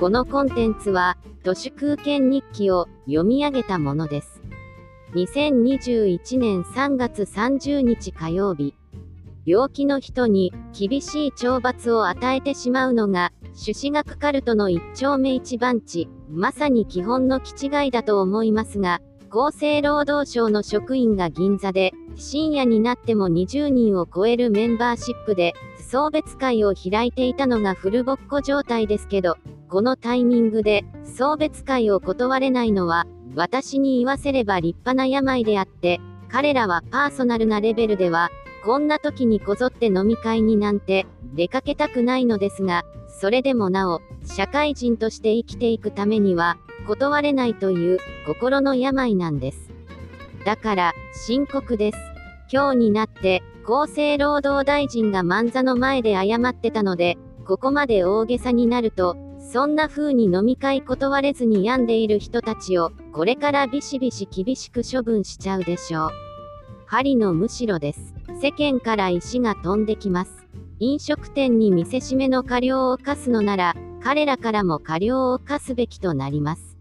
このコンテンツは、都市空間日記を読み上げたものです。2021年3月30日火曜日。病気の人に厳しい懲罰を与えてしまうのが、朱子学カルトの一丁目一番地、まさに基本の気違いだと思いますが、厚生労働省の職員が銀座で、深夜になっても20人を超えるメンバーシップで、送別会を開いていたのがフルボッコ状態ですけど、このタイミングで、送別会を断れないのは、私に言わせれば立派な病であって、彼らはパーソナルなレベルでは、こんな時にこぞって飲み会になんて、出かけたくないのですが、それでもなお、社会人として生きていくためには、断れないという心の病なんです。だから、深刻です。今日になって、厚生労働大臣が漫座の前で謝ってたので、ここまで大げさになると、そんな風に飲み会断れずに病んでいる人たちを、これからビシビシ厳しく処分しちゃうでしょう。針のむしろです。世間から石が飛んできます。飲食店に見せしめの過料を課すのなら、彼らからも過料を課すべきとなります。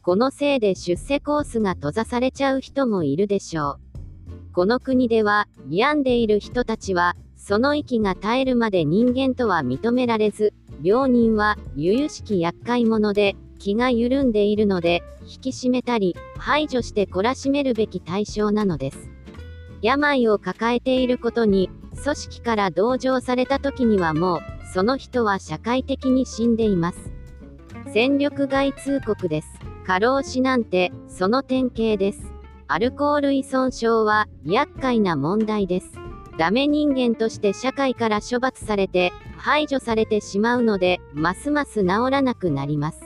このせいで出世コースが閉ざされちゃう人もいるでしょう。この国では、病んでいる人たちは、その息が絶えるまで人間とは認められず、病人は、由々しき厄介者で、気が緩んでいるので、引き締めたり、排除して懲らしめるべき対象なのです。病を抱えていることに、組織から同情された時にはもう、その人は社会的に死んでいます。戦力外通告です。過労死なんて、その典型です。アルコール依存症は、厄介な問題です。ダメ人間として社会から処罰されて、排除されてしまうので、ますます治らなくなります。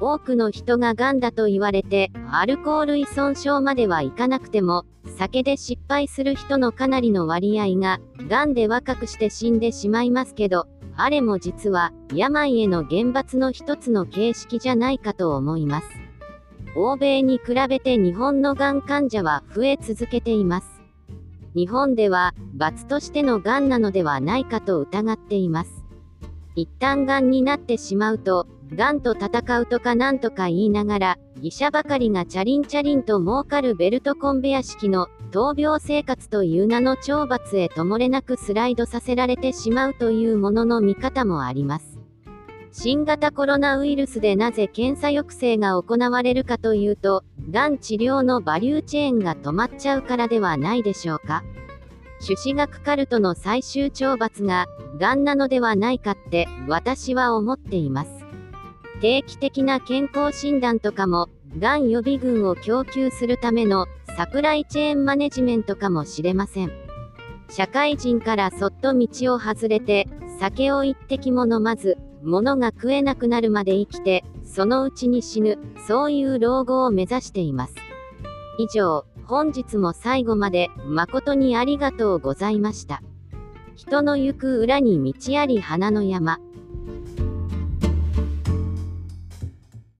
多くの人が癌だと言われて、アルコール依存症まではいかなくても、酒で失敗する人のかなりの割合が、癌で若くして死んでしまいますけど、あれも実は、病への厳罰の一つの形式じゃないかと思います。欧米に比べて日本のがん患者は増え続けています。日本では、罰としてのがんなのではないかと疑っています。一旦がんになってしまうと、がんと戦うとかなんとか言いながら、医者ばかりがチャリンチャリンと儲かるベルトコンベヤ式の闘病生活という名の懲罰へともれなくスライドさせられてしまうというものの見方もあります。新型コロナウイルスでなぜ検査抑制が行われるかというと、がん治療のバリューチェーンが止まっちゃうからではないでしょうか。朱子学カルトの最終懲罰が、がんなのではないかって私は思っています。定期的な健康診断とかも、がん予備軍を供給するためのサプライチェーンマネジメントかもしれません。社会人からそっと道を外れて、酒を一滴も飲まず、物が食えなくなるまで生きて、そのうちに死ぬ、そういう老後を目指しています。以上、本日も最後まで、誠にありがとうございました。人の行く裏に道あり花の山。